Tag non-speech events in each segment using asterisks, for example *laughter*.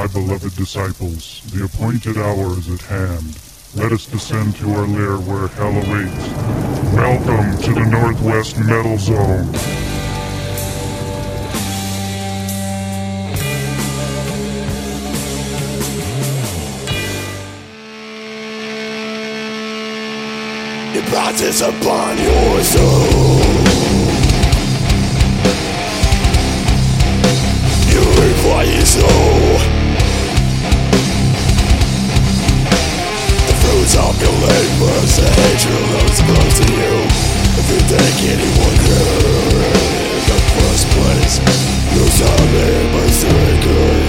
my beloved disciples, the appointed hour is at hand. Let us descend to our lair where hell awaits. Welcome to the Northwest Metal Zone. It passes upon your soul. You require your soul. Of your labor, the hatred those close to you. If you think anyone could in the first place, you serve him as doing good.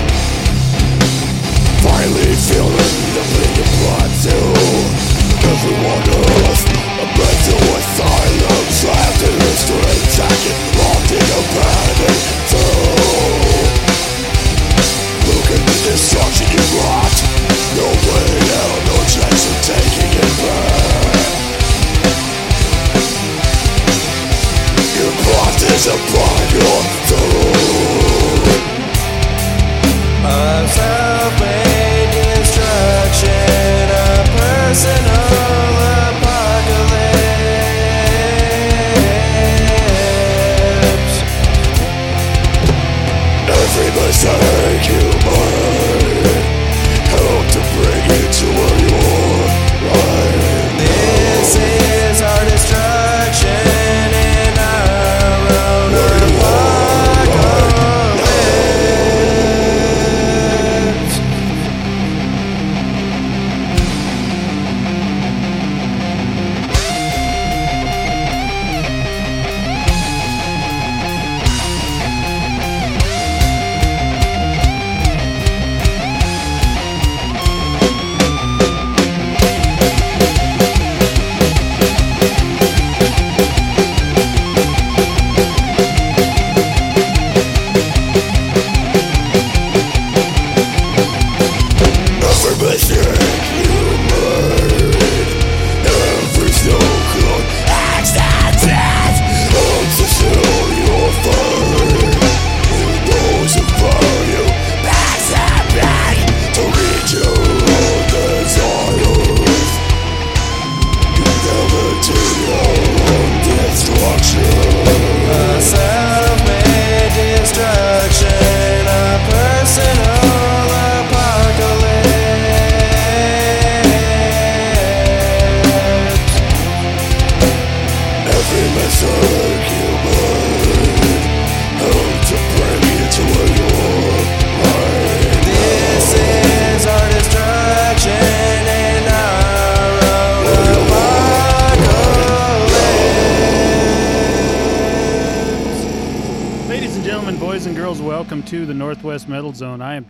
Finally feeling the bleeding blood too. Everyone else, a mental asylum Trapped in history, jacket locked in a panic Look at the destruction you brought No way out, self-made destruction, a personal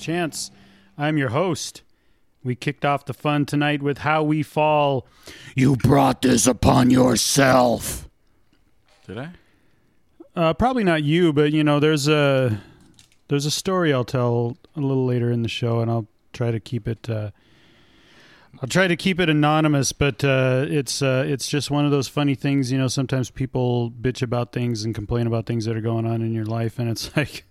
Chance. I'm your host. We kicked off the fun tonight with How We Fall. You brought this upon yourself. Did I? Uh, probably not you, but you know, there's a there's a story I'll tell a little later in the show, and I'll try to keep it. Uh, I'll try to keep it anonymous, but uh, it's uh, it's just one of those funny things. You know, sometimes people bitch about things and complain about things that are going on in your life, and it's *laughs* like.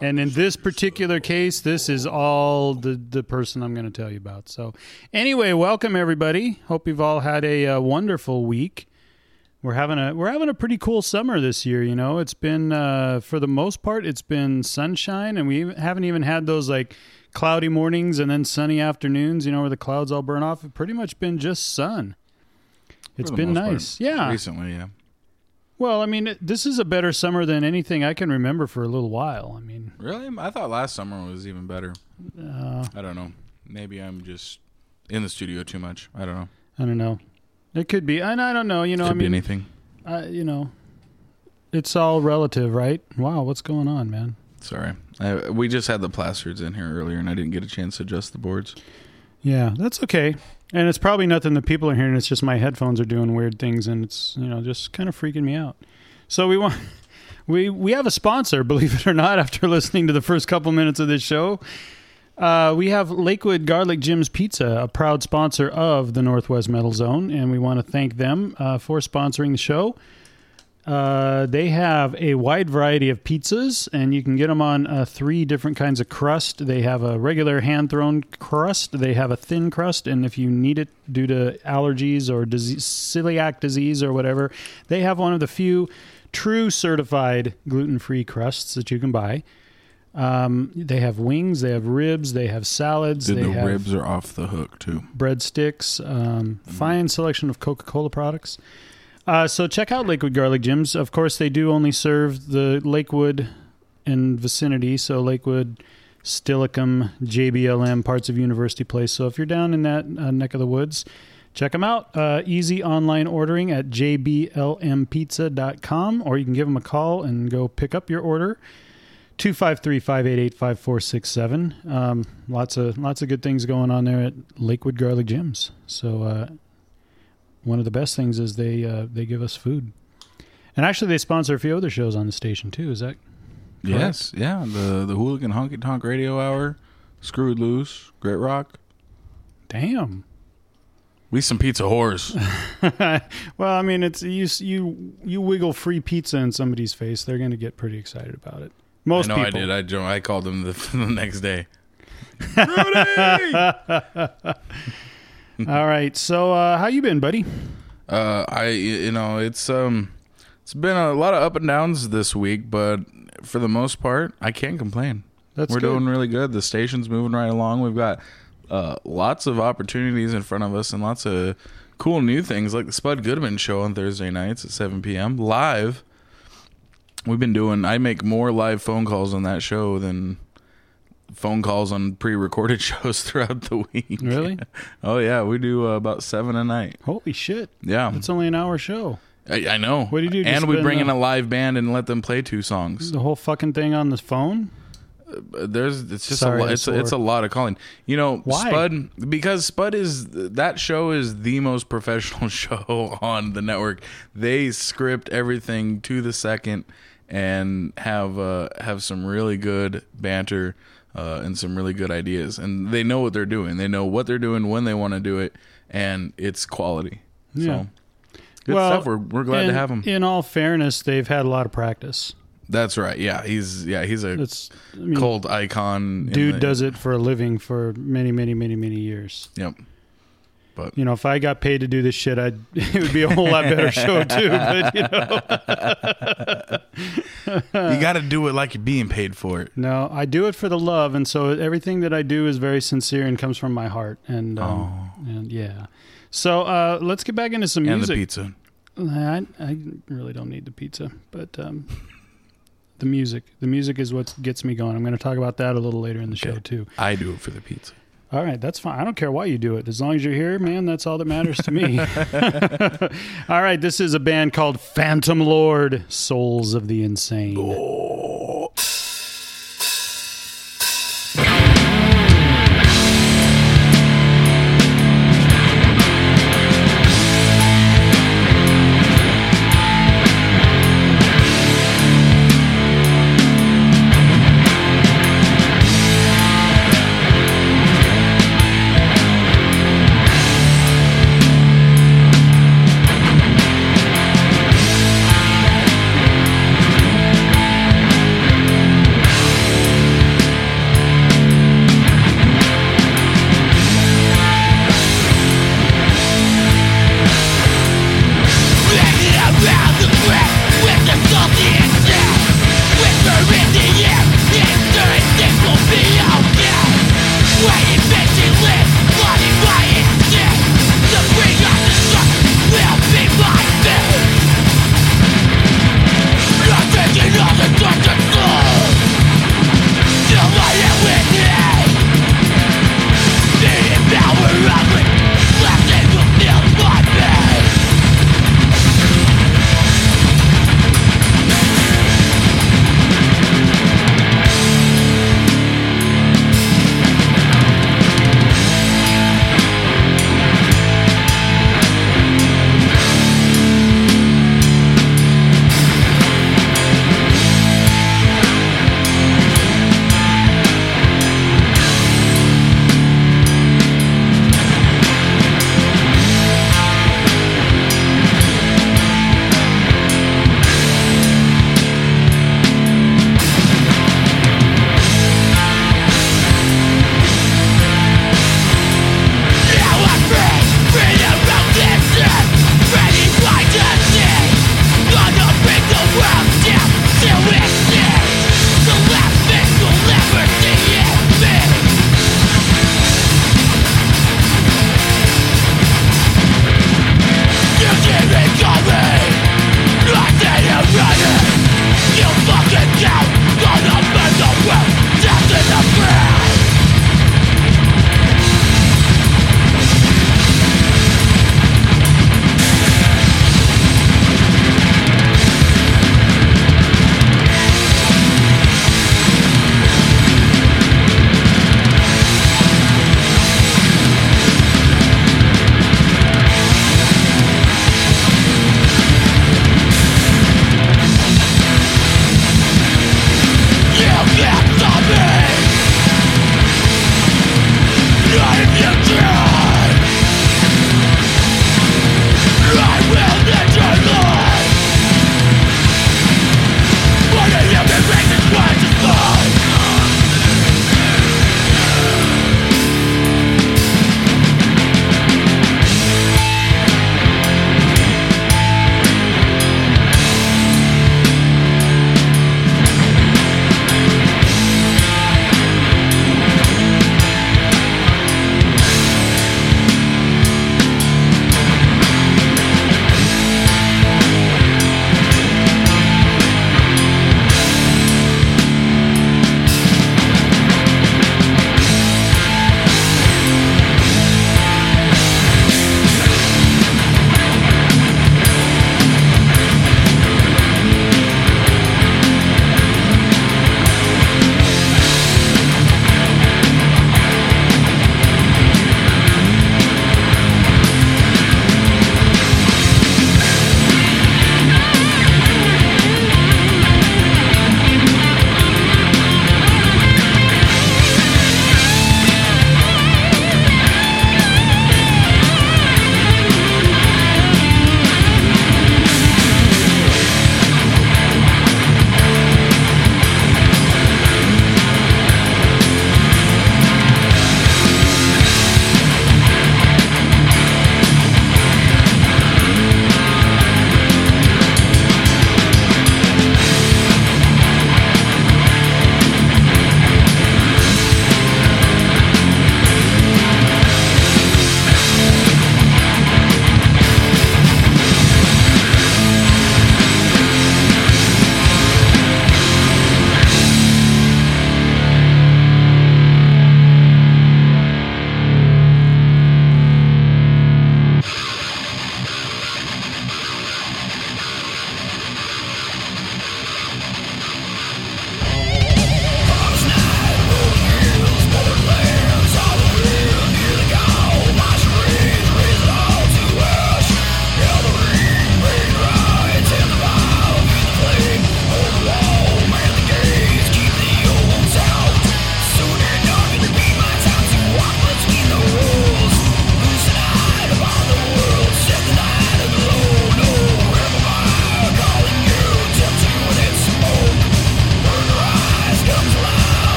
And in this particular case, this is all the the person I'm going to tell you about. So, anyway, welcome everybody. Hope you've all had a uh, wonderful week we're having a we're having a pretty cool summer this year. You know, it's been uh, for the most part it's been sunshine, and we haven't even had those like cloudy mornings and then sunny afternoons. You know, where the clouds all burn off. It's pretty much been just sun. It's been most part. nice, yeah. Recently, yeah. Well, I mean, this is a better summer than anything I can remember for a little while. I mean, Really? I thought last summer was even better. uh, I don't know. Maybe I'm just in the studio too much. I don't know. I don't know. It could be, and I don't know. You know, Could I be mean, anything. uh, you know, it's all relative, right? Wow, what's going on, man? Sorry. I, we just had the plasters in here earlier, and I didn't get a chance to adjust the boards. Yeah, that's okay. And it's probably nothing that people are hearing. It's just my headphones are doing weird things, and it's you know just kind of freaking me out. So we want *laughs* we we have a sponsor, *laughs* believe it or not. After *laughs* listening to the first couple minutes of this show, uh, we have Lakewood Garlic Jim's Pizza, a proud sponsor of the Northwest Metal Zone, and we want to thank them uh, for sponsoring the show. Uh, they have a wide variety of pizzas, and you can get them on uh, three different kinds of crust. They have a regular hand thrown crust, they have a thin crust, and if you need it due to allergies or disease, celiac disease or whatever, they have one of the few true certified gluten free crusts that you can buy. Um, they have wings, they have ribs, they have salads, they the have ribs are off the hook too. breadsticks, um, Mm. fine selection of Coca Cola products. Uh, so check out Lakewood Garlic Jim's. Of course, they do only serve the Lakewood and vicinity, so Lakewood, Steilacoom, JBLM, parts of University Place. So if you're down in that uh, neck of the woods, check them out. Uh, easy online ordering at jblmpizza.com, or you can give them a call and go pick up your order. 253-588-5467. Um, lots of lots of good things going on there at Lakewood Garlic Jim's. So uh, one of the best things is they uh, they give us food. And actually they sponsor a few other shows on the station too. Is that Yes, yeah. The the hooligan honky tonk radio hour, screwed loose, great rock. damn? We some pizza whores. *laughs* well, I mean, it's you you you wiggle free pizza in somebody's face, they're going to get pretty excited about it. Most I know people I did. I I called them the, *laughs* the next day. *laughs* *laughs* All right. So, uh, how you been, buddy? Uh, I you know it's um it's been a lot of up and downs this week, but for the most part, I can't complain. That's We're good. doing really good. The station's moving right along. We've got uh, lots of opportunities in front of us and lots of cool new things like the Spud Goodman show on Thursday nights at 7 p.m. live. We've been doing. I make more live phone calls on that show than phone calls on pre-recorded *laughs* shows throughout the week. Really? *laughs* oh yeah, we do uh, about seven a night. Holy shit! Yeah, It's only an hour show. I, I know. What do you do, just And we bring in a live band and let them play two songs. The whole fucking thing on the phone. There's it's just Sorry, a lot, it's swore. it's a lot of calling. You know, Why? Spud because Spud is that show is the most professional *laughs* show on the network. They script everything to the second and have uh, have some really good banter uh, and some really good ideas. And they know what they're doing. They know what they're doing when they want to do it, and it's quality. Yeah. So good Well, stuff. We're we're glad in, to have them. In all fairness, they've had a lot of practice. That's right. Yeah, he's yeah he's a It's I mean, cult icon. dude the- does it for a living for many, many, many, many years. Yep. You know, if I got paid to do this shit, I'd *laughs* it would be a whole lot better show too. But you know, *laughs* you got to do it like you're being paid for it. no, I do it for the love, and so everything that I do is very sincere and comes from my heart. And um, and yeah, so uh, let's get back into some music. And the music. pizza. I, I really don't need the pizza, but um, the music, the music is what gets me going. I'm going to talk about that a little later in the show too. I do it for the pizza. All right, that's fine. I don't care why you do it. As long as you're here, man, that's all that matters to me. *laughs* all right, this is a band called Phantom Lord, Souls of the Insane. Thank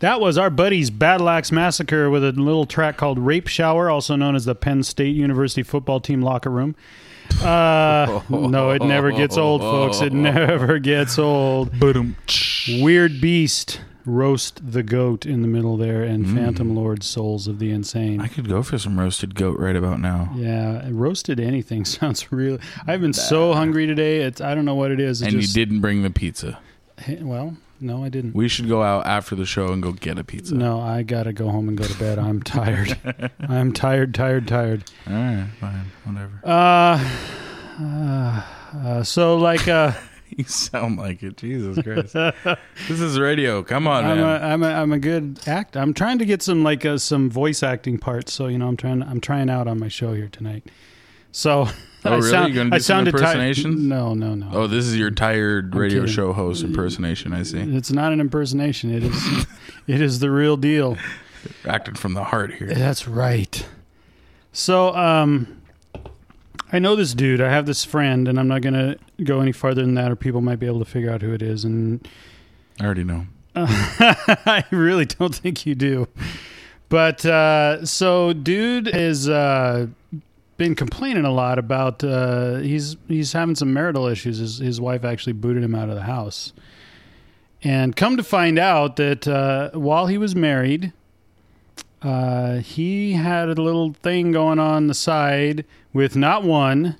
That was our buddies Battle Axe Massacre with a little track called Rape Shower, also known as the Penn State University football team locker room. Uh, no, it never gets old, folks. It *laughs* never gets old. Weird Beast, Roast the Goat in the middle there, and Phantom Lord, Souls of the Insane. I could go for some roasted goat right about now. Yeah, roasted anything *laughs* sounds real. I've been so hungry today. It's I don't know what it is. And just, you didn't bring the pizza. Well, no, I didn't. We should go out after the show and go get a pizza. No, I gotta go home and go to bed. I'm tired. *laughs* I'm tired, tired, tired. All right, fine, whatever. Uh, uh, uh so like uh, *laughs* You sound like it. Jesus Christ. this is radio. Come on, I'm man. a, I'm a I'm a good act. I'm trying to get some like uh, some voice acting parts. So you know, I'm trying I'm trying out on my show here tonight. So *laughs* Oh, really? sound- You gonna do I some sounded ti- no, no, no. oh, this is your tired radio kidding. show host impersonation. I see. It's not an impersonation. It is *laughs* it is the real deal. Acted from the heart here. That's right. So, um, I know this dude. I have this friend, and I'm not going to go any farther than that, or people might be able to figure out who it is. And I already know. *laughs* I really don't think you do. But uh, so, dude is uh, been complaining a lot about uh, he's he's having some marital issues. His his wife actually booted him out of the house, and come to find out that uh, while he was married, uh, he had a little thing going on the side with not one,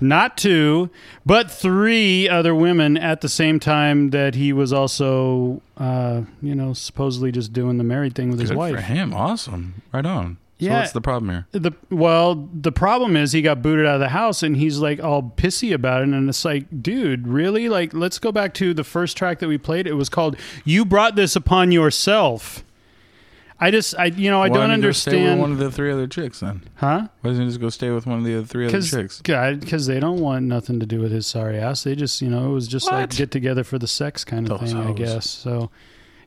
not two, but three other women at the same time that he was also, uh, you know, supposedly just doing the married thing with his Good wife. for him. Awesome. Right on. So Yeah. what's the problem here? The well, the problem is he got booted out of the house, and he's like all pissy about it. And it's like, dude, really? Like, let's go back to the first track that we played. It was called "You Brought This Upon Yourself." I just, I, you know, I Why don't don't go stay with understand, one of the three other chicks then. huh? Why doesn't he just go stay with one of the other three other Because chicks? because they don't want nothing to do with his sorry ass. They just, you know, it was just like get together for the sex kind of Those thing, I guess. So,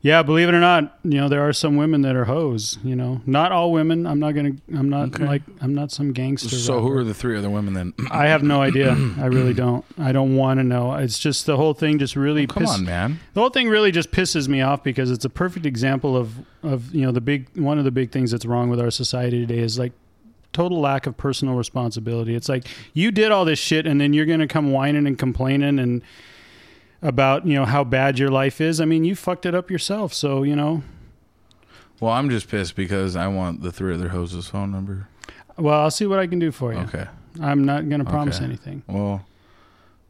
yeah, believe it or not, you know, there are some women that are hoes. You know, not all women. I'm not gonna. I'm not Okay. like. I'm not some gangster. So who are the three other women then? *clears throat* I have no idea. *clears throat* I really don't. I don't want to know. It's just the whole thing just really oh, Come piss- on, man. The whole thing really just pisses me off because it's a perfect example of of you know the big one of the big things that's wrong with our society today is like total lack of personal responsibility. It's like you did all this shit and then you're going to come whining and complaining and about, you know, how bad your life is. I mean, you fucked it up yourself, so, you know, Well, I'm just pissed because I want the three other hoses' phone number. well, I'll see what I can do for you. Okay. I'm not going to promise Okay. anything. Well,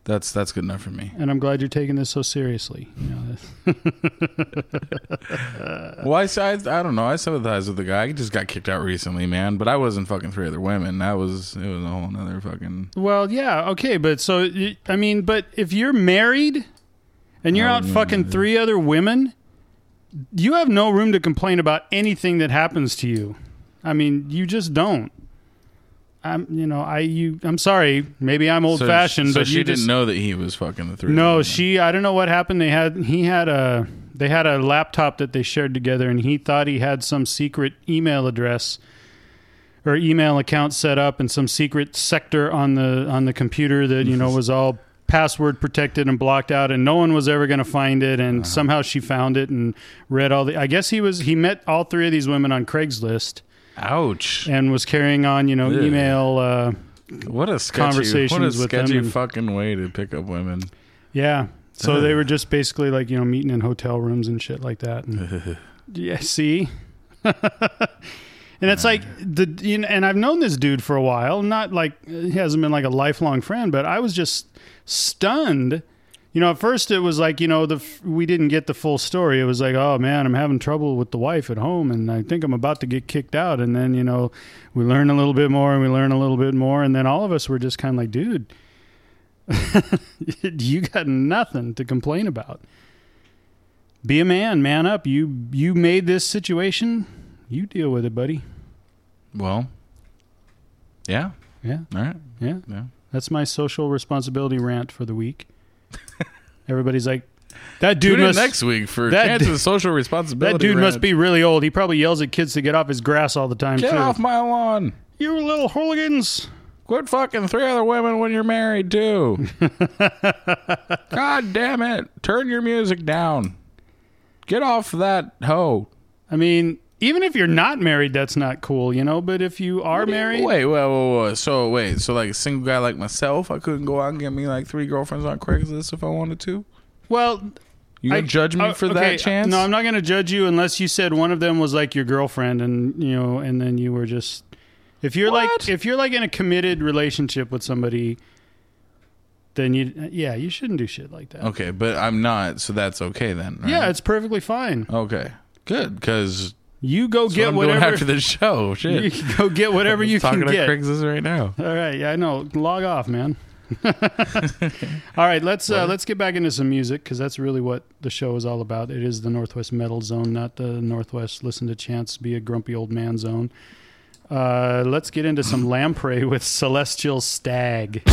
that's that's good enough for me. And I'm glad you're taking this so seriously. You know, *laughs* Well, I, I, I don't know. I sympathize with the guy. He just got kicked out recently, man. But I wasn't fucking three other women. That was it was a whole nother fucking. Well, yeah, okay, but so I mean, but if you're married and you're Oh, out yeah, fucking three other women, you have no room to complain about anything that happens to you. I mean, you just don't. I'm, you know, I you. I'm sorry. Maybe I'm old fashioned, so but she you didn't just know that he was fucking the three. no. women. She. I don't know what happened. They had. He had a. They had a laptop that they shared together, and he thought he had some secret email address or email account set up and some secret sector on the on the computer that you know *laughs* was all password protected and blocked out and no one was ever going to find it and Uh-huh. somehow she found it and read all the I guess he was he met all three of these women on Craigslist Ouch! and was carrying on you know email uh What a sketchy, conversations what a with them sketchy and- fucking way to pick up women. yeah so they were just basically like you know meeting in hotel rooms and shit like that and *laughs* Yeah, see? *laughs* and it's like the you know, and I've known this dude for a while, not like he hasn't been like a lifelong friend, but I was just stunned. You know, at first it was like, you know, the we didn't get the full story. It was like, "Oh man, I'm having trouble with the wife at home and I think I'm about to get kicked out." And then, you know, we learn a little bit more and we learn a little bit more and then all of us were just kind of like, "Dude, *laughs* you got nothing to complain about." be a man, man up. You you made this situation. You deal with it, buddy. Well, yeah. Yeah, All right. yeah. Yeah. That's my social responsibility rant for the week. *laughs* Everybody's like, that dude Tune must next week for that Chance's du- social responsibility. that dude must be really old. He probably yells at kids to get off his grass all the time Get too. off my lawn. You little hooligans! Quit fucking three other women when you're married too. *laughs* God damn it! Turn your music down. Get off that hoe. I mean, even if you're not married, that's not cool, you know. But if you are married, Wait, wait, wait, wait. So wait, so like a single guy like myself, I couldn't go out and get me like three girlfriends on Craigslist if I wanted to. well, You gonna I- judge me uh, for okay, that chance? No, I'm not going to judge you unless you said one of them was like your girlfriend, and you know, and then you were just. If you're What? like if you're like in a committed relationship with somebody, then you yeah you shouldn't do shit like that. Okay, but I'm not, so that's okay then. right? Yeah, it's perfectly fine. okay. Good, because You go get get doing whatever after the show. *laughs* you Shit, can go get whatever *laughs* you talking can to get. Craigslist right now. All right, yeah, I know. Log off, man. *laughs* all right, let's uh, let's get back into some music because that's really what the show is all about. It is the Northwest Metal Zone, not the Northwest Listen to Chance be a grumpy old man zone. Uh, let's get into some Lamprey with Celestial Stag.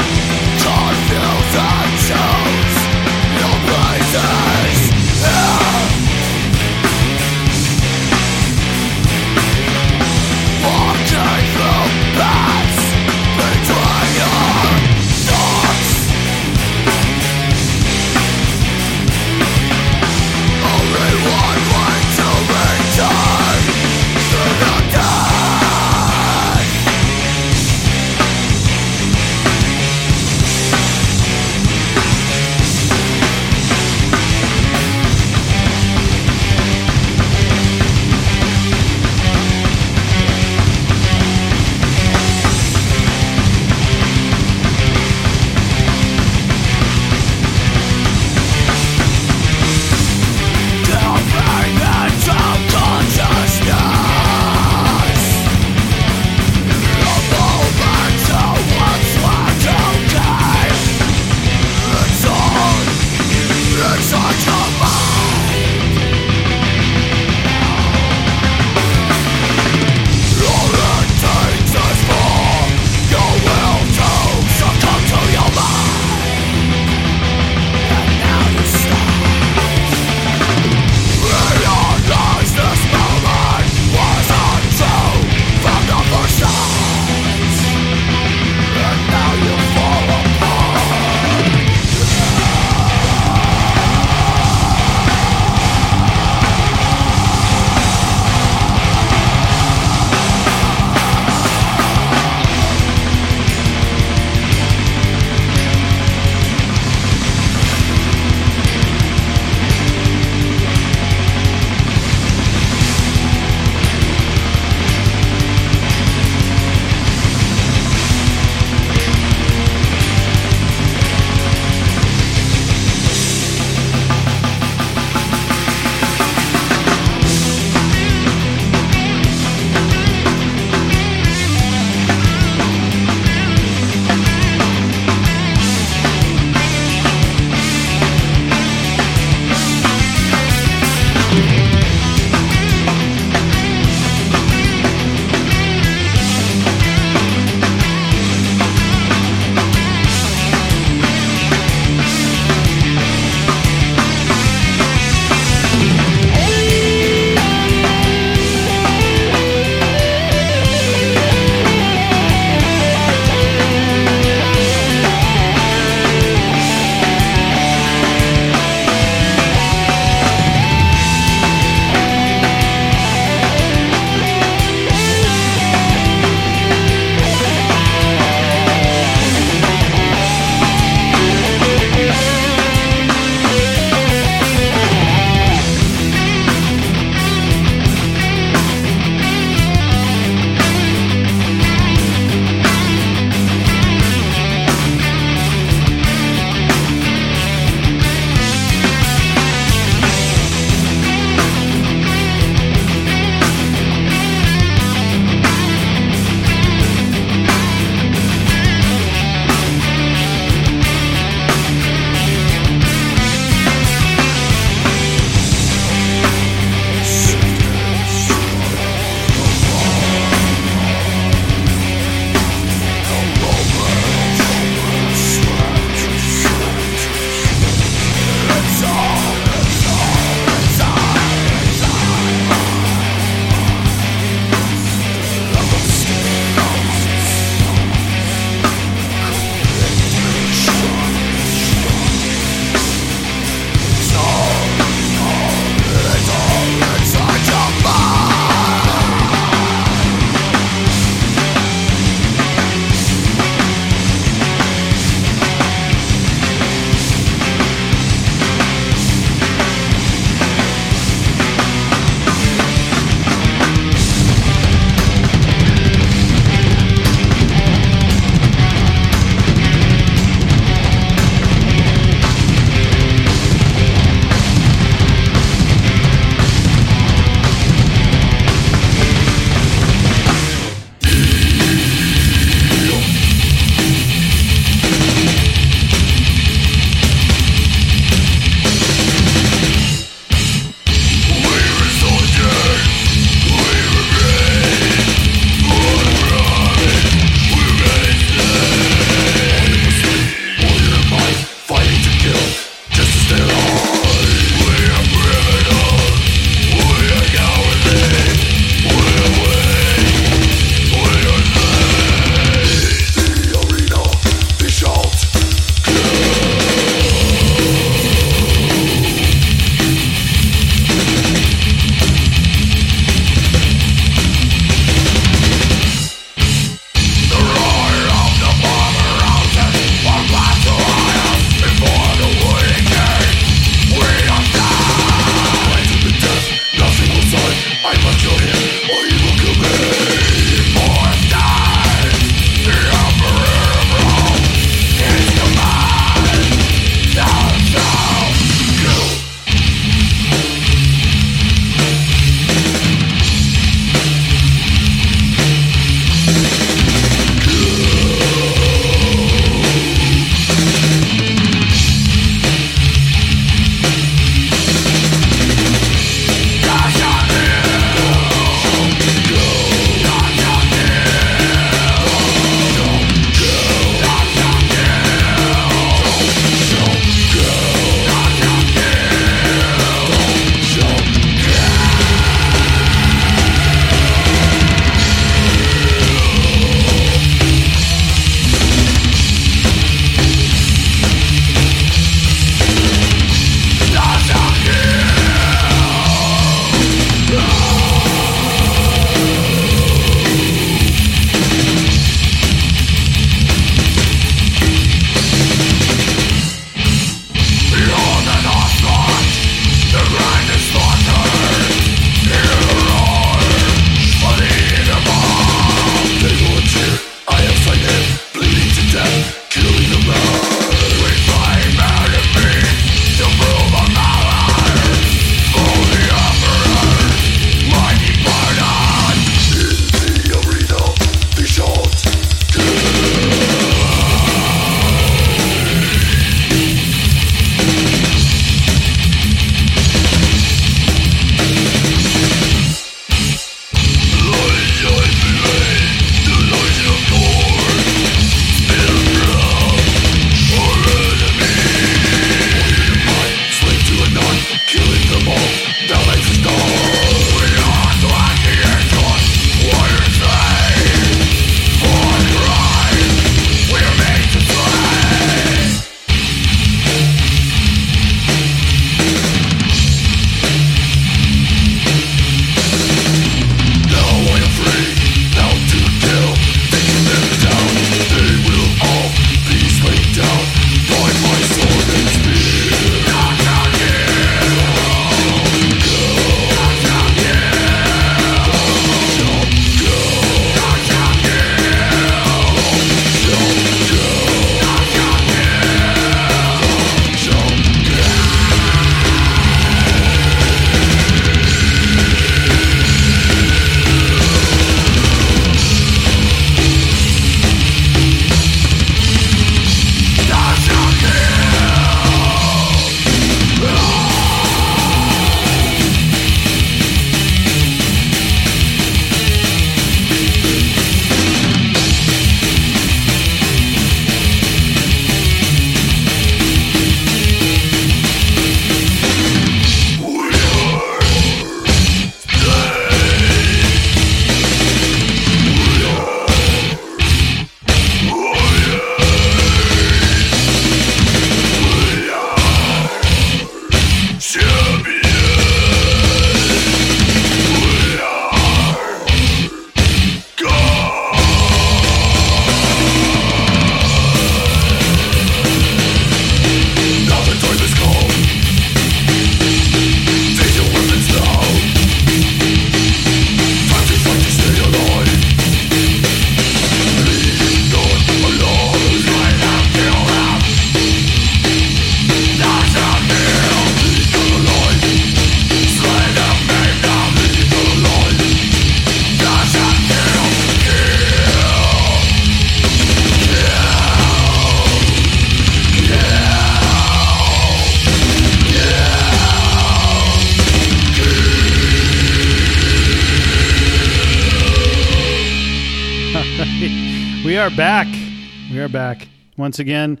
Once again,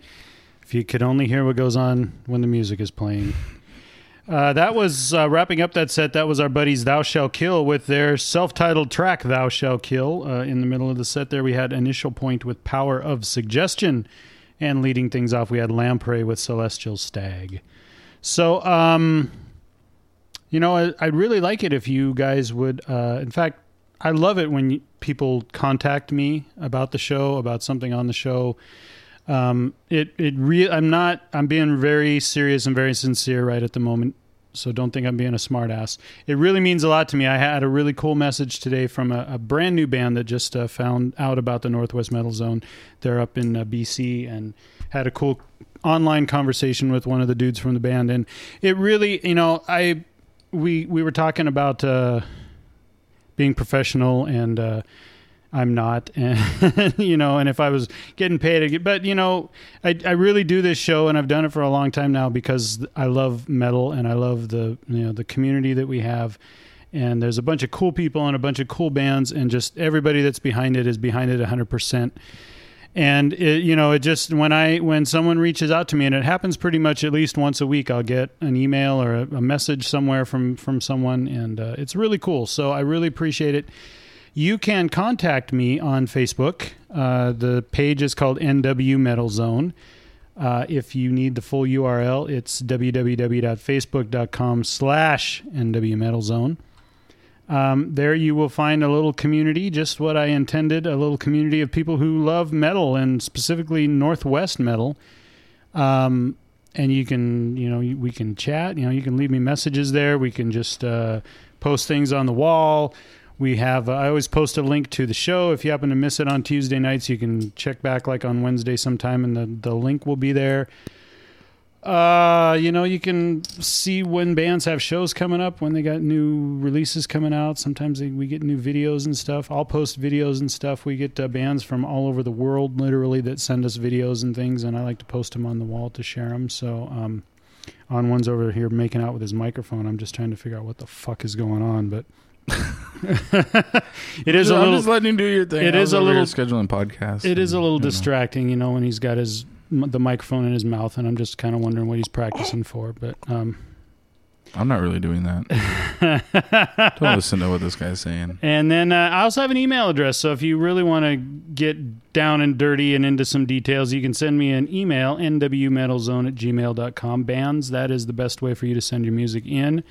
if you could only hear what goes on when the music is playing. Uh, that was uh, wrapping up that set. That was our buddies Thou Shall Kill with their self titled track, Thou Shall Kill. Uh, in the middle of the set, there we had Initial Point with Power of Suggestion. And leading things off, we had Lamprey with Celestial Stag. So, um, you know, I, I'd really like it if you guys would. Uh, in fact, I love it when people contact me about the show, about something on the show. Um, it it re- I'm not. I'm being very serious and very sincere right at the moment. So don't think I'm being a smartass. It really means a lot to me. I had a really cool message today from a, a brand new band that just uh, found out about the Northwest Metal Zone. They're up in uh, BC and had a cool online conversation with one of the dudes from the band. And it really, you know, I we we were talking about uh, being professional and. I'm not, *laughs* and you know, and if I was getting paid, but you know, I I really do this show, and I've done it for a long time now because I love metal and I love the you know the community that we have, and there's a bunch of cool people and a bunch of cool bands, and just everybody that's behind it is behind it 100 percent. And it, you know, it just when I when someone reaches out to me, and it happens pretty much at least once a week, I'll get an email or a, a message somewhere from from someone, and uh, it's really cool. So I really appreciate it you can contact me on Facebook. Uh, the page is called NW Metal Zone. Uh, if you need the full URL, it's www.facebook.com slash NW Metal Zone. Um, there you will find a little community, just what I intended, a little community of people who love metal and specifically Northwest metal. Um, and you can, you know, we can chat. You know, you can leave me messages there. We can just uh, post things on the wall. We have. Uh, I always post a link to the show. If you happen to miss it on Tuesday nights, you can check back like on Wednesday sometime, and the the link will be there. Uh, you know, you can see when bands have shows coming up, when they got new releases coming out. Sometimes they, we get new videos and stuff. I'll post videos and stuff. We get uh, bands from all over the world, literally, that send us videos and things, and I like to post them on the wall to share them. So, um, on one's over here making out with his microphone. I'm just trying to figure out what the fuck is going on, but it is a I'm little just letting you do your thing. it I is was a over here little- scheduling podcasts. it is a little distracting, you know, when he's got his the microphone in his mouth, and I'm just kind of wondering what he's practicing for. But um, I'm not really doing that. *laughs* Don't listen to what this guy's saying. and then uh, I also have an email address. So if you really want to get down and dirty and into some details, you can send me an email nwmetalzone at gmail.com. Bands, that is the best way for you to send your music in.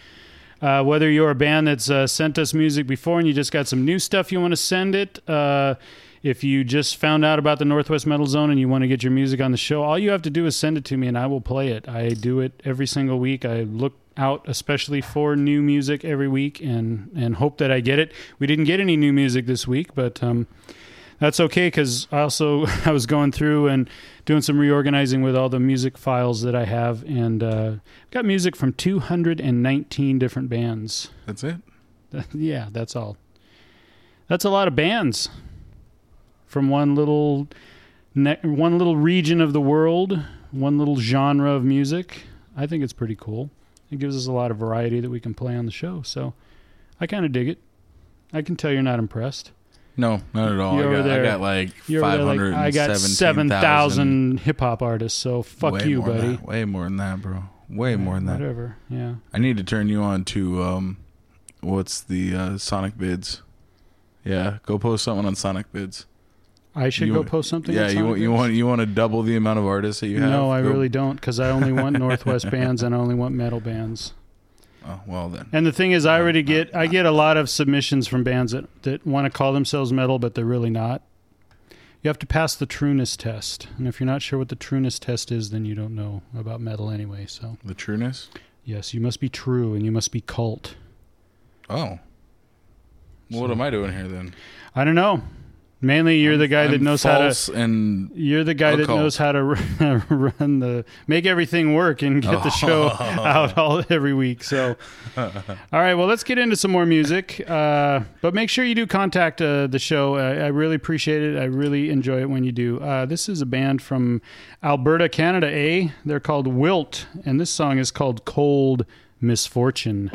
Uh, whether you're a band that's uh, sent us music before and you just got some new stuff you want to send it, uh, if you just found out about the Northwest Metal Zone and you want to get your music on the show, all you have to do is send it to me and I will play it. I do it every single week. I look out especially for new music every week and and hope that I get it. We didn't get any new music this week, but um, that's okay because I also *laughs* I was going through and doing some reorganizing with all the music files that I have and uh, I've got music from 219 different bands. That's it. yeah, that's all. That's a lot of bands from one little ne- one little region of the world, one little genre of music. I think it's pretty cool. It gives us a lot of variety that we can play on the show. So I kind of dig it. I can tell you're not impressed. No, not at all. You're I got, there. I got like five there like. I got 7,000 hip hop artists. So fuck Way you, buddy. Way more than that, bro. Way more than that. Whatever. Yeah. I need to turn you on to um, what's the uh, Sonic Bids? Yeah, go post something on Sonic Bids. I should You go post something. yeah, on you want you want you want to double the amount of artists that you have. No, I Go- really don't because I only want Northwest bands and I only want metal bands. Oh, well then. And the thing is, I already get I get a lot of submissions from bands that, that want to call themselves metal, but they're really not. You have to pass the trueness test, and if you're not sure what the trueness test is, then you don't know about metal anyway. So The trueness. yes, you must be true, and you must be cult. Oh. Well, what am I doing here then? I don't know. Mainly, you're the guy that I'm knows how to. and You're the guy that knows how to *laughs* run the make everything work and get the show *laughs* out all every week. So, *laughs* all right, well, let's get into some more music. Uh, but make sure you do contact uh, the show. I, I really appreciate it. I really enjoy it when you do. Uh, this is a band from Alberta, Canada. A they're called Wilt, and this song is called "Cold Misfortune."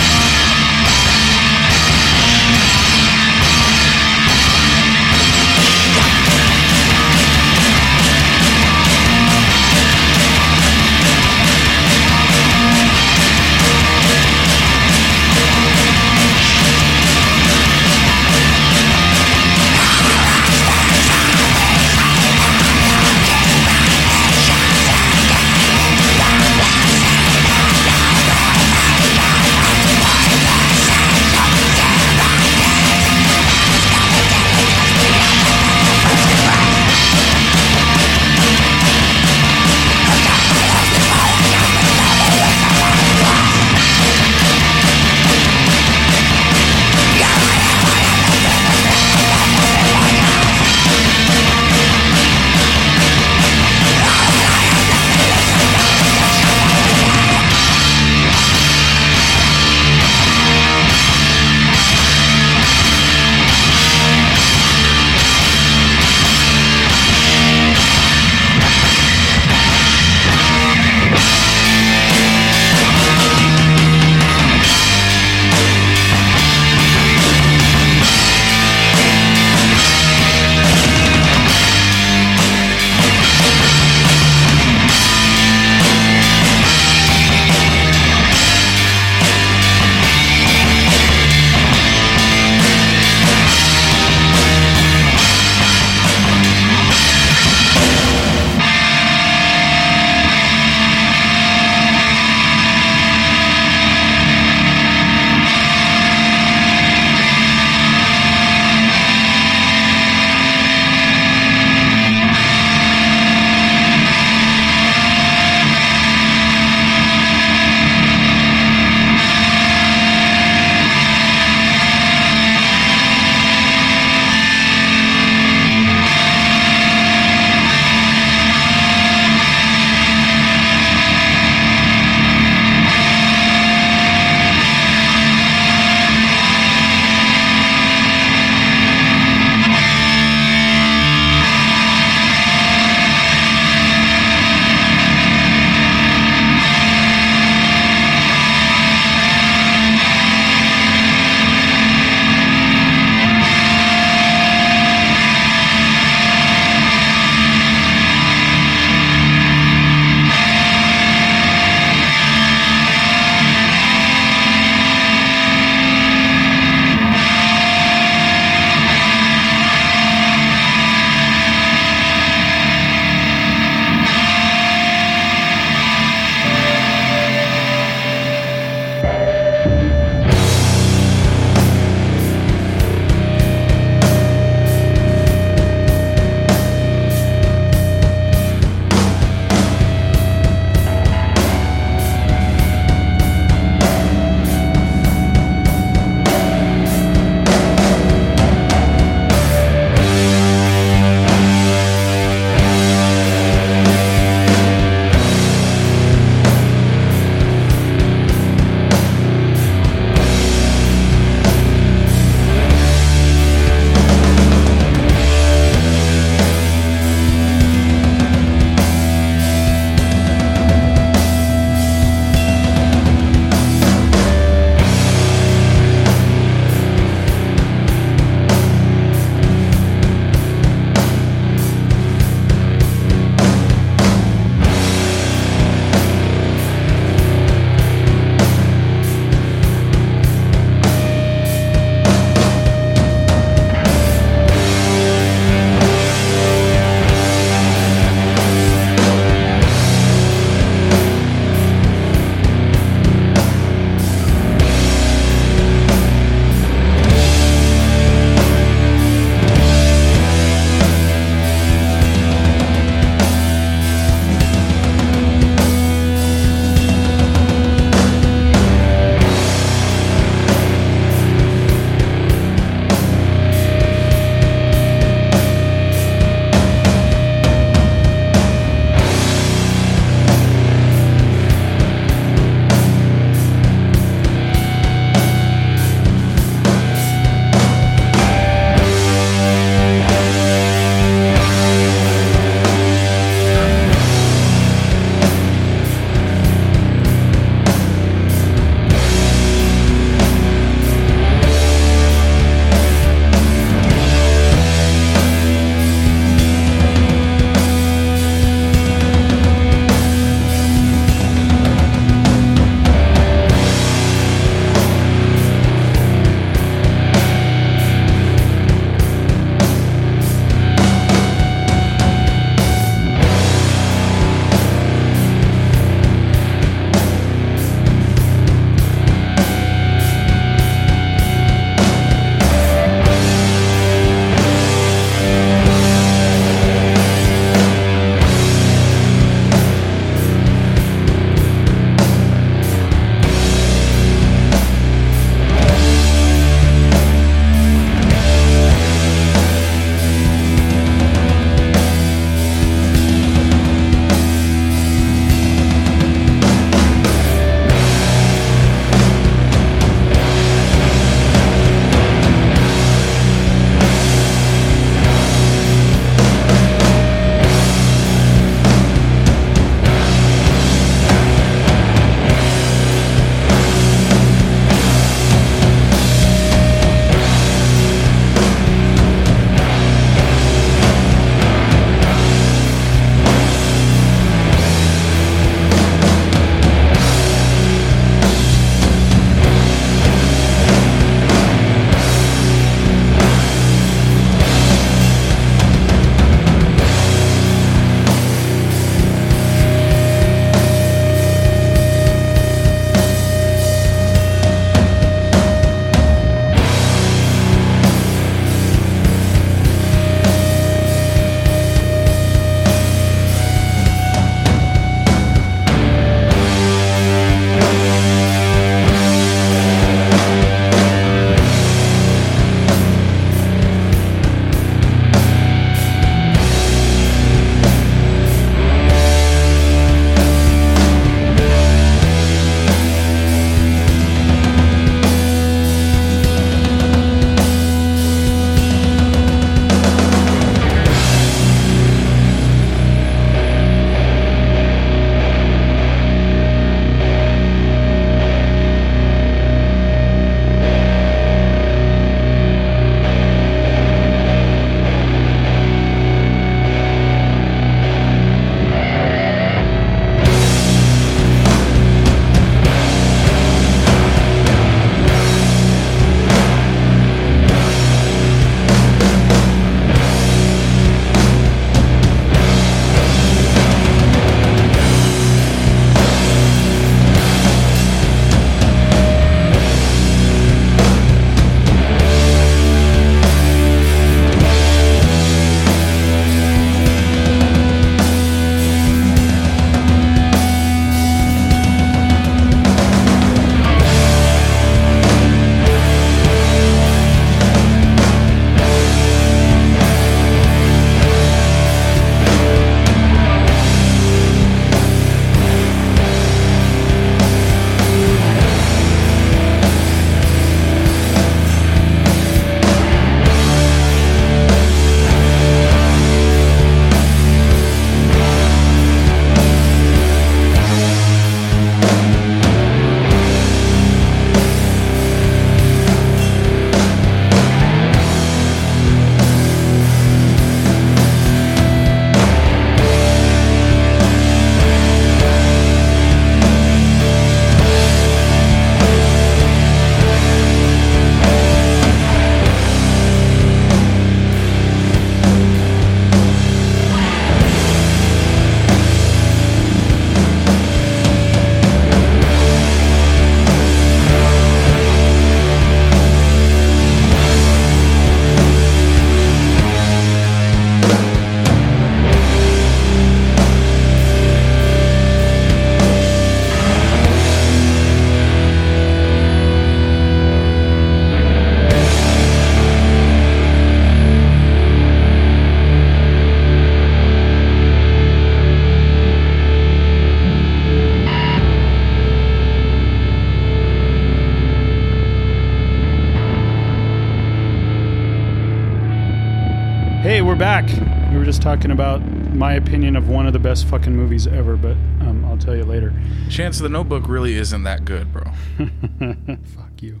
Talking about my opinion of one of the best fucking movies ever, but um, I'll tell you later. Chance of the Notebook really isn't that good, bro. *laughs* Fuck you.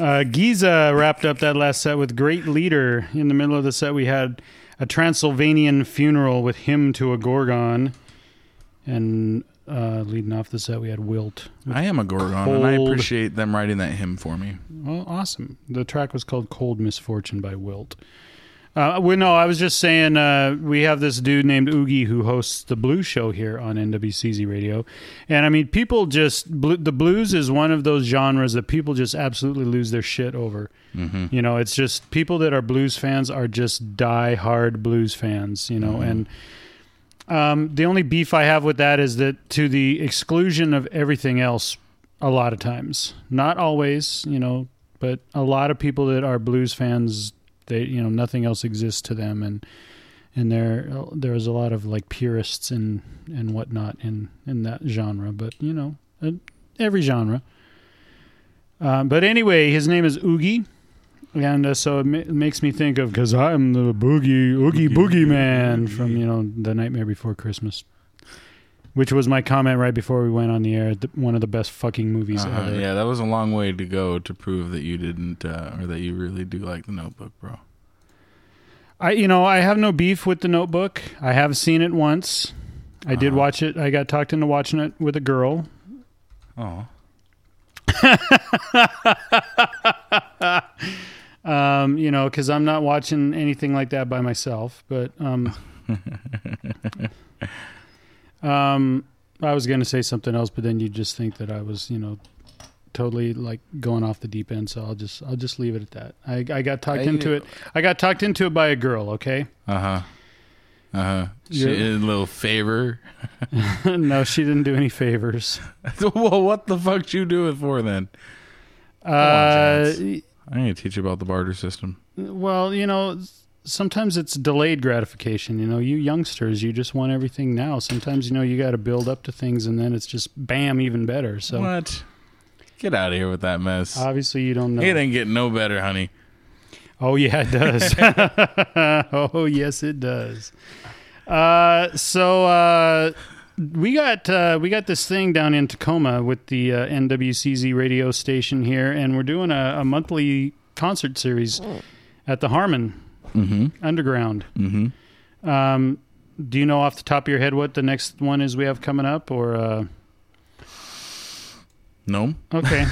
Uh, Giza wrapped up that last set with Great Leader. In the middle of the set, we had a Transylvanian funeral with hymn to a Gorgon. And uh, leading off the set, we had Wilt. I am a Gorgon, and I appreciate them writing that hymn for me. Well, awesome. The track was called Cold Misfortune by Wilt. Uh, well, no, I was just saying uh, we have this dude named Oogie who hosts the blues show here on NWCZ Radio, and I mean, people just blu- the blues is one of those genres that people just absolutely lose their shit over. Mm-hmm. You know, it's just people that are blues fans are just die hard blues fans. You know, and um, the only beef I have with that is that to the exclusion of everything else, a lot of times, not always, you know, but a lot of people that are blues fans, they you know nothing else exists to them, and and there there's a lot of like purists and and whatnot in in that genre, but you know uh, every genre. Um, but anyway, his name is Oogie. And uh, so it, ma- makes me think of because I'm the boogie oogie boogie man from you know the Nightmare Before Christmas, which was my comment right before we went on the air. The, one of the best fucking movies Uh-huh. ever. Yeah, that was a long way to go to prove that you didn't, uh, or that you really do like the Notebook, bro. I you know I have no beef with the Notebook. I have seen it once. I did Uh-huh. watch it. I got talked into watching it with a girl. Oh, *laughs* Um, you know, because I'm not watching anything like that by myself. But um, *laughs* um, I was going to say something else, but then you just think that I was, you know, totally like going off the deep end. So I'll just I'll just leave it at that. I, I got talked I- into it. I got talked into it by a girl. Okay. uh huh, uh huh. Yeah. A little favor. *laughs* no, she didn't do any favors. *laughs* well, what the fuck you do it for then? Uh, Chance. I need to teach you about the barter system. well, you know. Sometimes it's delayed gratification. You know, you youngsters, you just want everything now. Sometimes, you know, you got to build up to things and then it's just bam, even better. So What? Get out of here with that mess. obviously you don't know. it ain't getting no better, honey. Oh yeah, it does. *laughs* oh yes, it does. Uh, so uh, we got uh, we got this thing down in Tacoma with the uh, NWCZ radio station here, and we're doing a, a monthly concert series at the Harmon Mm-hmm. Underground. Mm-hmm. Um, do you know off the top of your head what the next one is we have coming up, or? Uh, No, okay.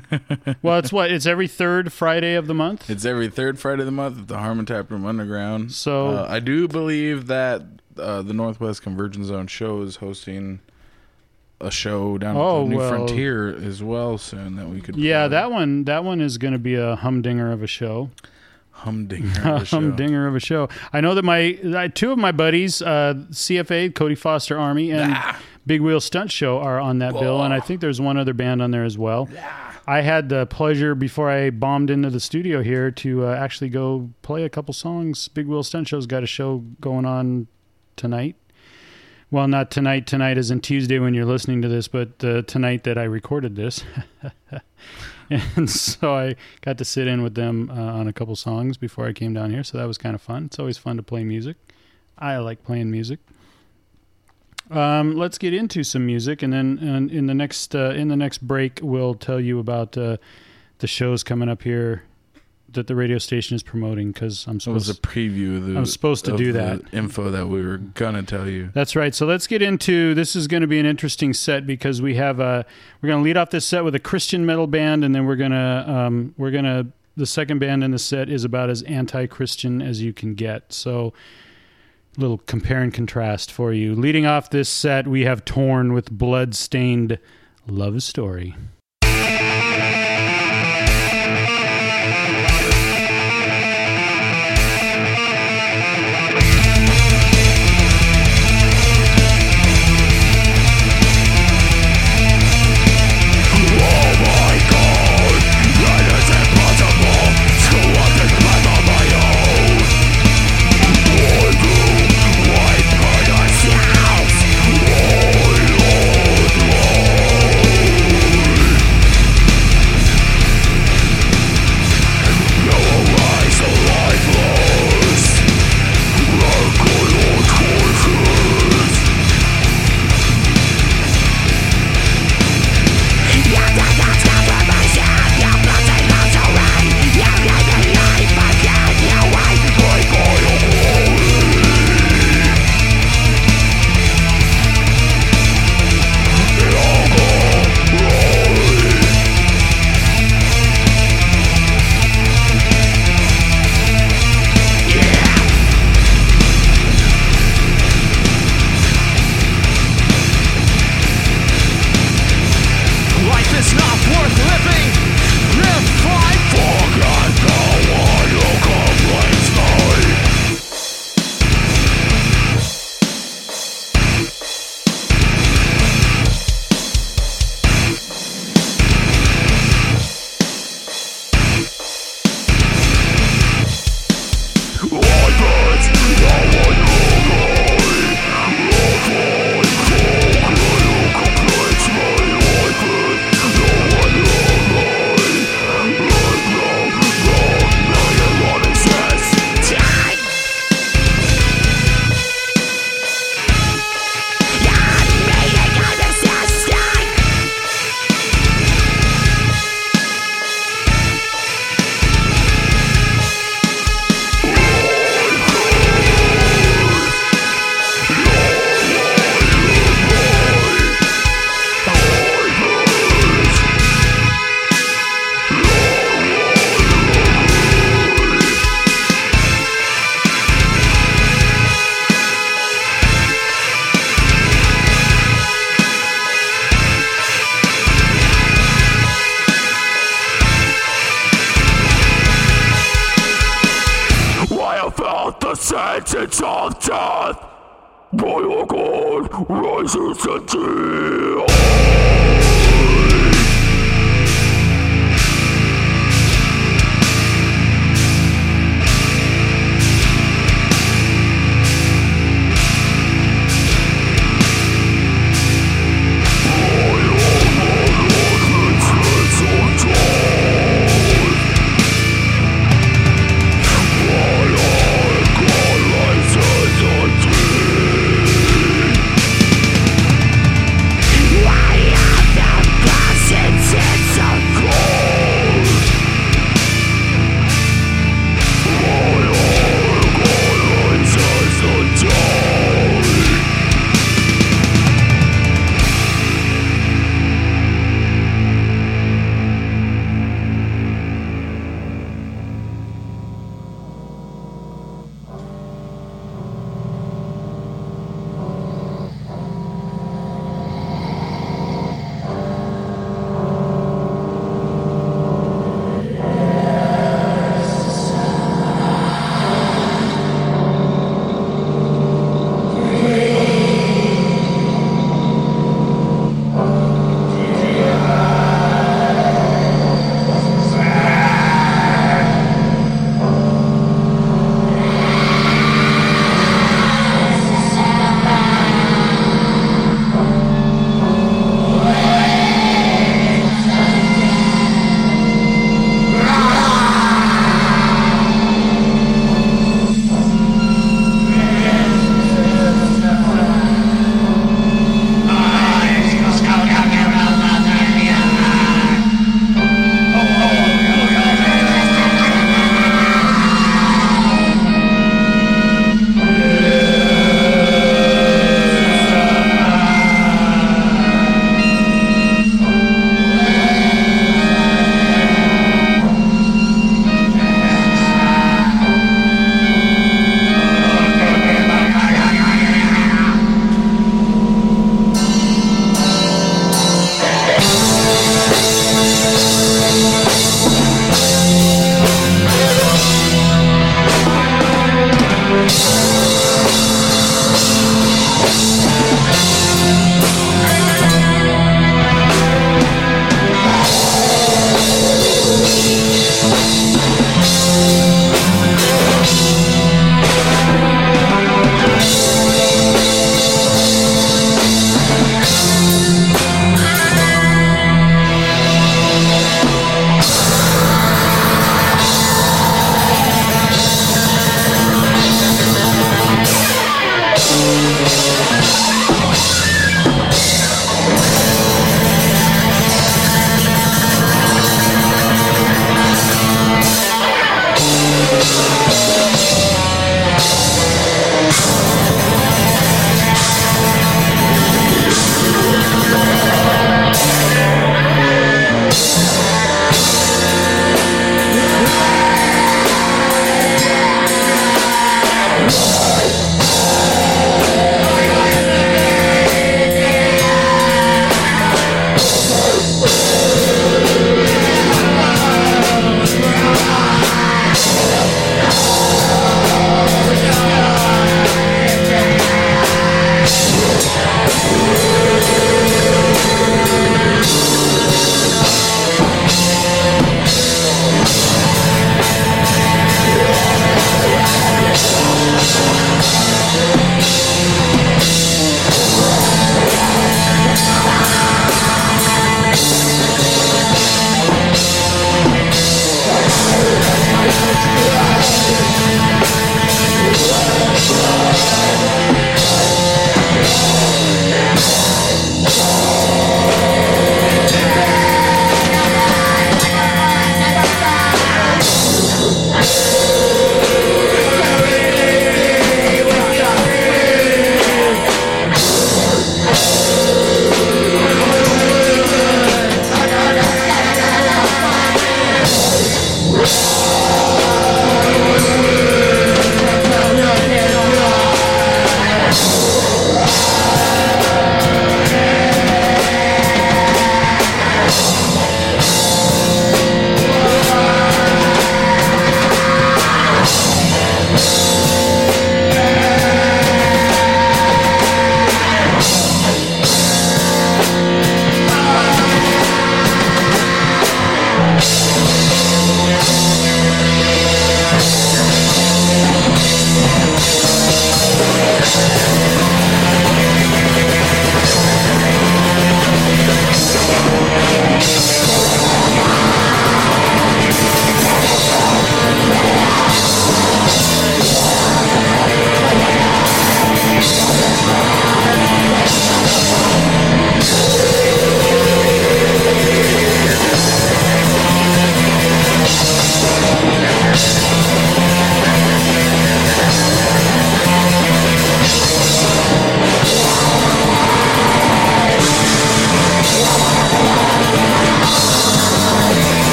*laughs* well, it's what it's every third Friday of the month. it's every third Friday of the month at the Harmon Tap Room Underground. So- uh, I do believe that uh, the Northwest Convergence Zone show is hosting a show down Oh, at the New well. Frontier as well soon that we could. Yeah, that one that one is going to be a humdinger of a show. Humdinger. *laughs* Of a show. humdinger of a show. I know that my uh, two of my buddies, uh, CFA, Cody Foster Army, and Big Wheel Stunt Show are on that bill, and I think there's one other band on there as well. I had the pleasure before I bombed into the studio here to uh, actually go play a couple songs. Big Wheel Stunt Show's got a show going on tonight. Well, not tonight. Tonight is in Tuesday when you're listening to this, but uh, tonight that I recorded this. *laughs* *laughs* and so I got to sit in with them uh, on a couple songs before I came down here. So that was kind of fun. It's always fun to play music. I like playing music. Um, let's get into some music, and then and in the next uh, in the next break, we'll tell you about uh, the shows coming up here that the radio station is promoting. Because I'm supposed. It was a preview of the. I'm supposed to do that. info that we were gonna tell you. That's right. So let's get into this. Is going to be an interesting set because we have a we're going to lead off this set with a Christian metal band, and then we're gonna um, we're gonna the second band in the set is about as anti-Christian as you can get. So little compare and contrast for you. Leading off this set, we have Torn with blood-stained love story.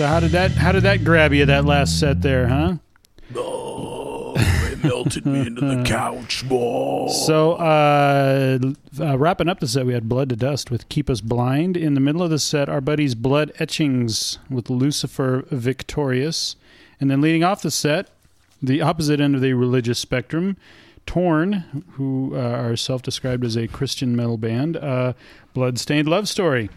So how did that how did that grab you that last set there, huh? It melted me into the couch, boy. So uh, uh, wrapping up the set, we had Blood to Dust with Keep Us Blind. In the middle of the set, our buddies Blood Etchings with Lucifer Victorious, and then leading off the set, the opposite end of the religious spectrum, Torn, who uh, are self-described as a Christian metal band, uh, Bloodstained Love Story.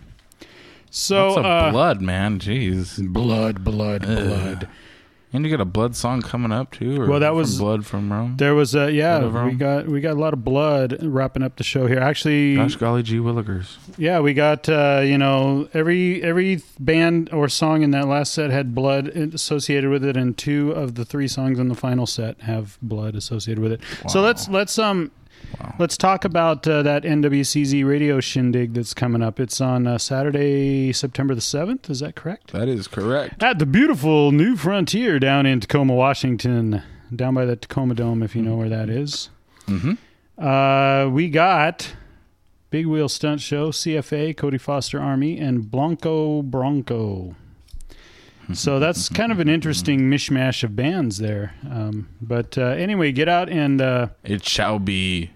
So What's a uh, blood, man? Jeez. blood, blood, blood. And you got a blood song coming up too. Or Well, that from was- blood from Rome. There was a yeah, we got we got a lot of blood wrapping up the show here. Actually, Gosh golly, gee willikers. Yeah, we got uh, you know every every band or song in that last set had blood associated with it, and two of the three songs in the final set have blood associated with it. So let's let's um Wow. let's talk about uh, that NWCZ radio shindig that's coming up. It's on uh, Saturday, September the seventh. Is that correct? That is correct. At the beautiful New Frontier down in Tacoma, Washington, down by the Tacoma Dome, if you know where that is. Mm-hmm. Uh, we got Big Wheel Stunt Show, CFA, Cody Foster Army, and Blanco Bronco. So *laughs* that's kind of an interesting mishmash of bands there. Um, but uh, anyway, get out and uh, It shall be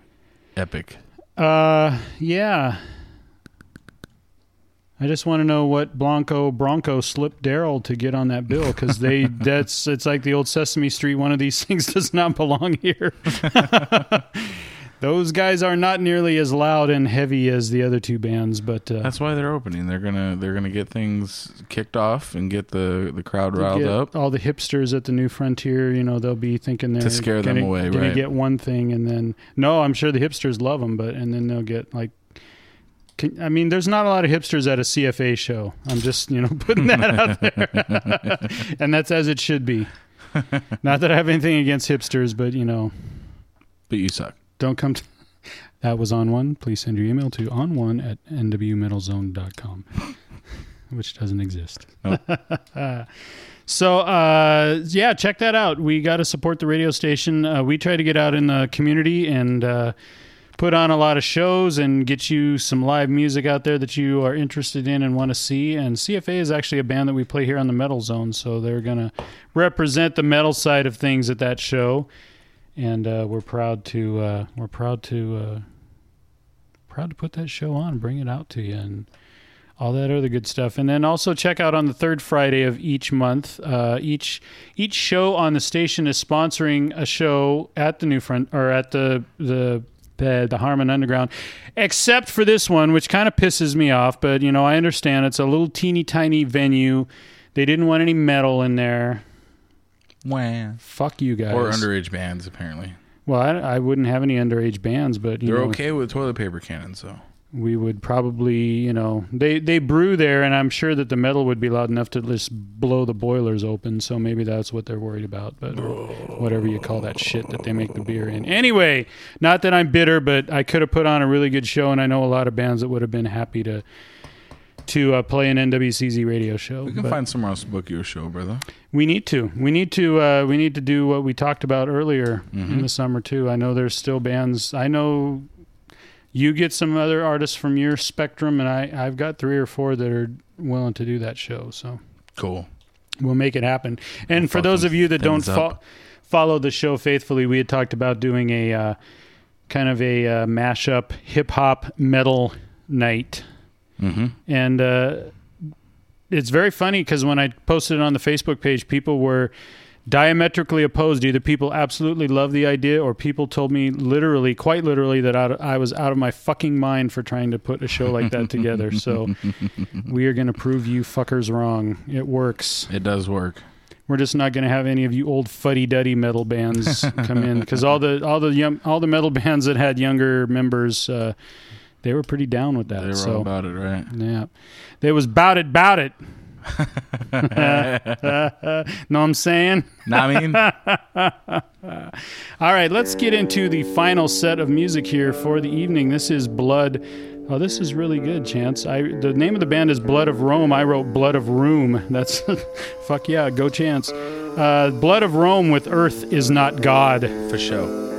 epic. uh, yeah. I just want to know what Blanco Bronco slipped Daryl to get on that bill because they *laughs* that's it's like the old Sesame Street. One of these *laughs* things does not belong here. *laughs* Those guys are not nearly as loud and heavy as the other two bands, but uh, That's why they're opening. They're gonna they're gonna get things kicked off and get the the crowd riled get up. all the hipsters at the New Frontier, you know, they'll be thinking they're To scare them gonna, away, Gonna right. get one thing, and then no, I'm sure the hipsters love them, but and then they'll get like. Can, I mean, there's not a lot of hipsters at a CFA show. I'm just, you know, *laughs* putting that out there, *laughs* and that's as it should be. *laughs* Not that I have anything against hipsters, but you know, But you suck. Don't come to *laughs* that was on one. Please send your email to on one at nwmetalzone.com *laughs* which doesn't exist. *laughs* So uh, yeah check that out. We got to support the radio station. Uh, we try to get out in the community and uh, put on a lot of shows and get you some live music out there that you are interested in and want to see. And cfa is actually a band that we play here on the metal zone so they're going to represent the metal side of things at that show and uh, we're proud to uh, we're proud to uh, proud to put that show on bring it out to you and all that other good stuff and then also check out on the third friday of each month uh, each each show on the station is sponsoring a show at the new front or at the the the, the Harmon Underground, except for this one, which kind of pisses me off. But you know, I understand it's a little teeny tiny venue. They didn't want any metal in there. Wah. Fuck you guys. Or underage bands apparently. Well, I, I wouldn't have any underage bands, but you They're know, okay with toilet paper cannons, so we would probably, you know, they they brew there, and I'm sure that the metal would be loud enough to just blow the boilers open. So maybe that's what they're worried about. But or whatever you call that shit that they make the beer in. Anyway, not that I'm bitter, but I could have put on a really good show, and I know a lot of bands that would have been happy to to uh, play an NWCZ radio show. we can but- find somewhere else to book your show, brother. we need to. We need to. Uh, we need to do what we talked about earlier Mm-hmm. in the summer too. I know there's still bands. I know you get some other artists from your spectrum, and I I've got three or four that are willing to do that show. So Cool. we'll make it happen. And for those of you that don't fo- follow the show faithfully, we had talked about doing a uh, kind of a uh, mashup hip hop metal night Mm-hmm. and uh, it's very funny because when I posted it on the Facebook page, people were diametrically opposed. Either people absolutely love the idea, or people told me literally, quite literally, that I, I was out of my fucking mind for trying to put a show like that together. So *laughs* we are going to prove you fuckers wrong. It works. It does work. We're just not going to have any of you old fuddy-duddy metal bands come in because all the all the young, all the metal *laughs* bands that had younger members, uh, they were pretty down with that. They were so all about it, right? yeah. They was bout it, bout it. *laughs* know what I'm saying? Nah, I mean, *laughs* All right, let's get into the final set of music here for the evening. This is Blood. Oh, this is really good, Chance. I the name of the band is Blood of Rome. I wrote Blood of Room. *laughs* That's fuck yeah, go Chance. Uh, Blood of Rome with Earth is not God. for sure.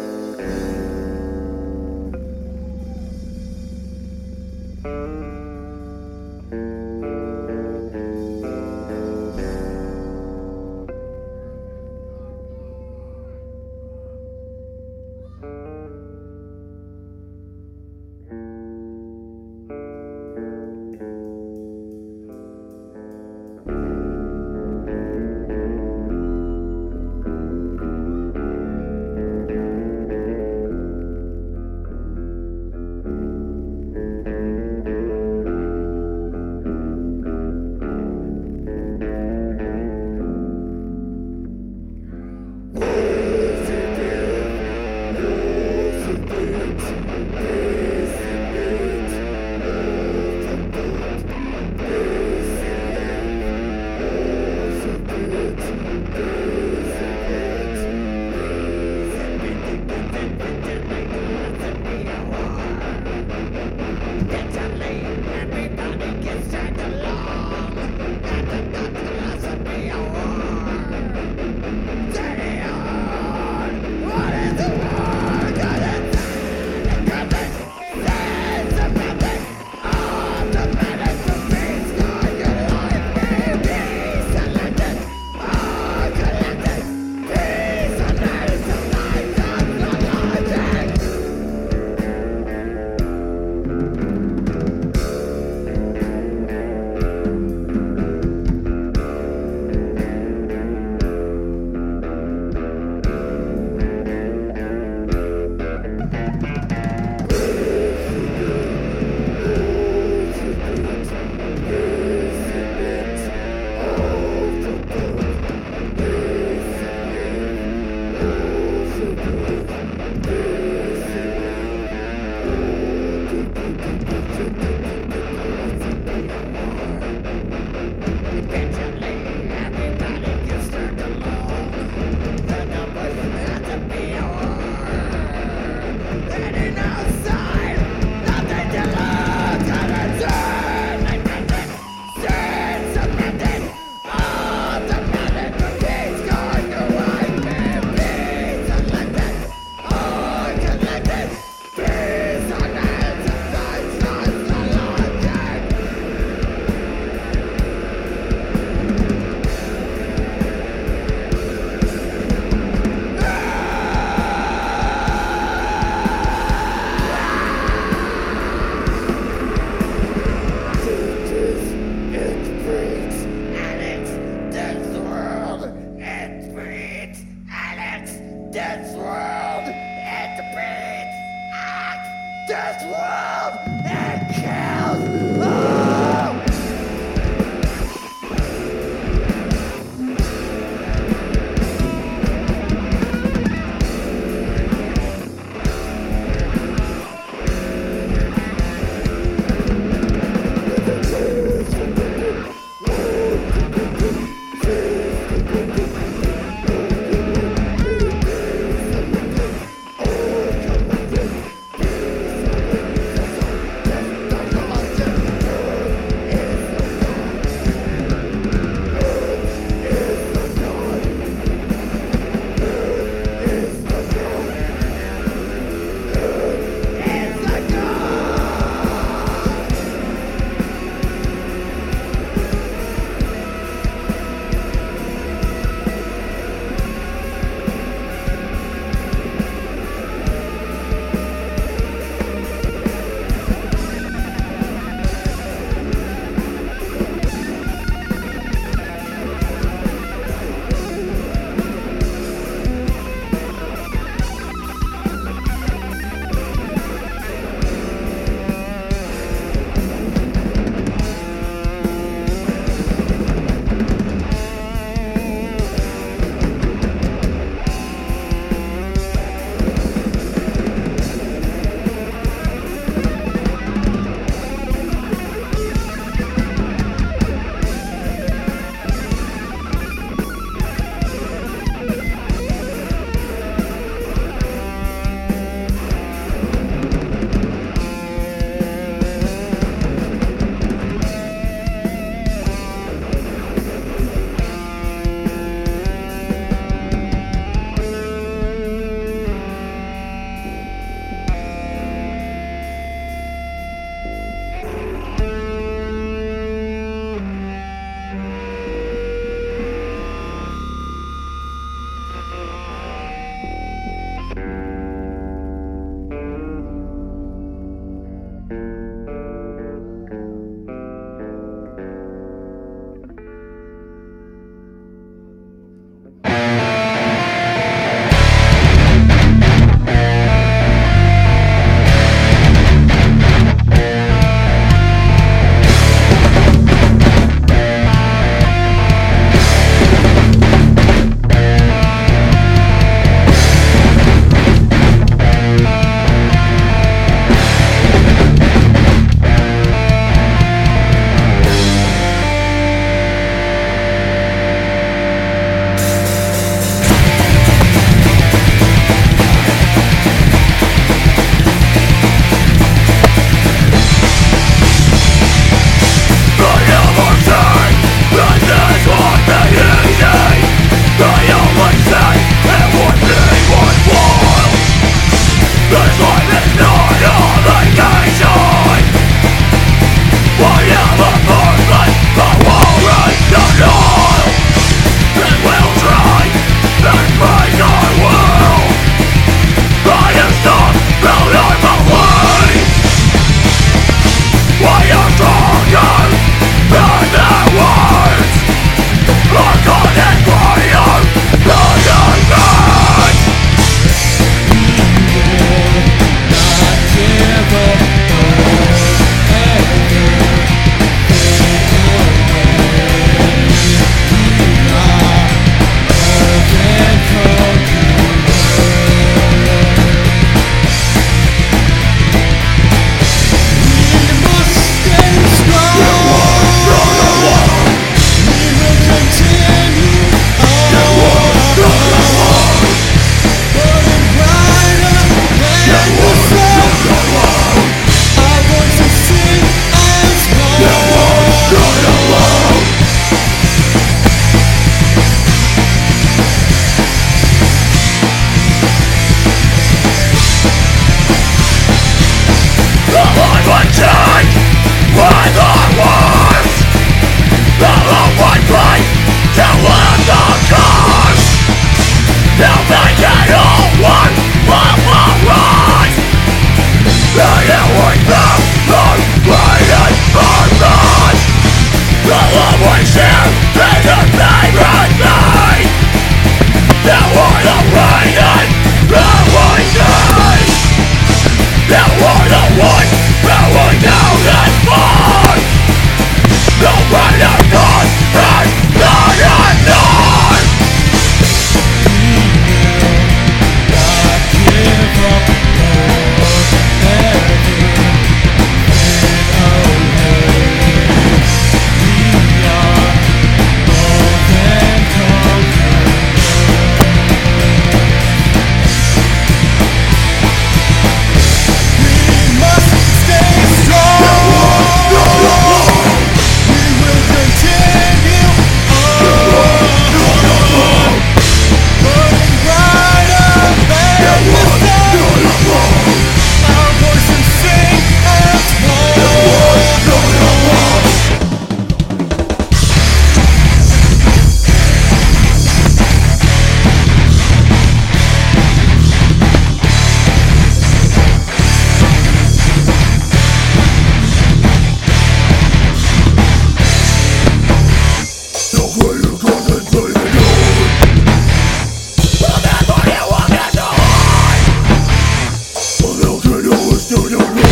no, no, no.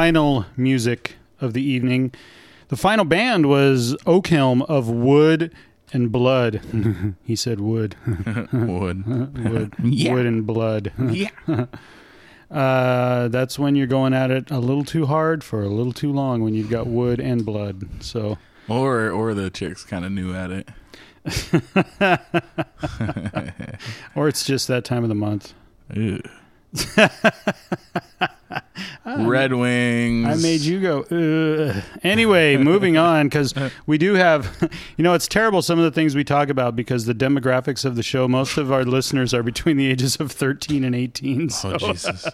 Final music of the evening. The final band was Oakhelm of Wood and Blood. *laughs* he said wood. Would. *laughs* wood. *laughs* Yeah. Wood and blood. yeah. Uh, that's when you're going at it a little too hard for a little too long when you've got wood and blood. So, Or or the chicks kind of new at it. or it's just that time of the month. Ew. *laughs* Red Wings. I made you go. Ugh. Anyway, moving on because we do have, you know, it's terrible some of the things we talk about because the demographics of the show. Most of our listeners are between the ages of thirteen and eighteen. So Oh Jesus.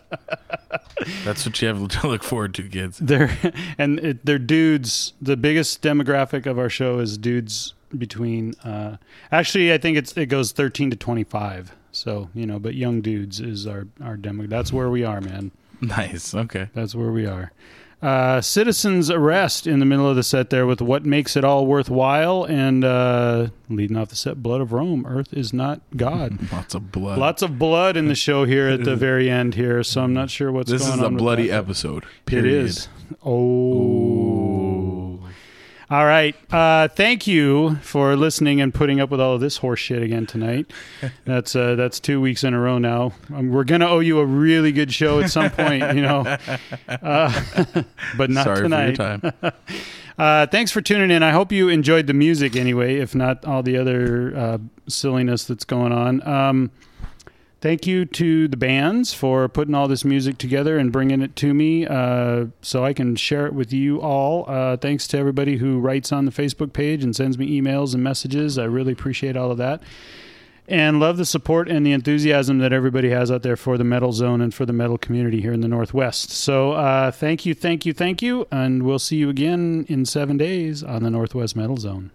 That's what you have to look forward to, kids. they're and it, they're dudes. The biggest demographic of our show is dudes between. Uh, actually, I think it's it goes thirteen to twenty five. So you know, but young dudes is our our demo. That's where we are, man. Nice. Okay. That's where we are. Uh, citizens arrest in the middle of the set there with what makes it all worthwhile and uh, leading off the set blood of rome earth is not god *laughs* Lots of blood. lots of blood in the show here at the *laughs* very end here so i'm not sure what's this going is on a bloody episode. it Period. is oh all right uh, thank you for listening and putting up with all of this horse shit again tonight *laughs* that's uh, that's two weeks in a row now um, we're gonna owe you a really good show at some point you know *laughs* uh, *laughs* but not Sorry tonight for your time. uh, thanks for tuning in. I hope you enjoyed the music anyway, if not all the other uh, silliness that's going on. Um, thank you to the bands for putting all this music together and bringing it to me uh, so I can share it with you all. Uh, thanks to everybody who writes on the Facebook page and sends me emails and messages. I really appreciate all of that. And love the support and the enthusiasm that everybody has out there for the metal zone and for the metal community here in the Northwest. So, uh, thank you, thank you, thank you. And we'll see you again in seven days on the Northwest Metal Zone.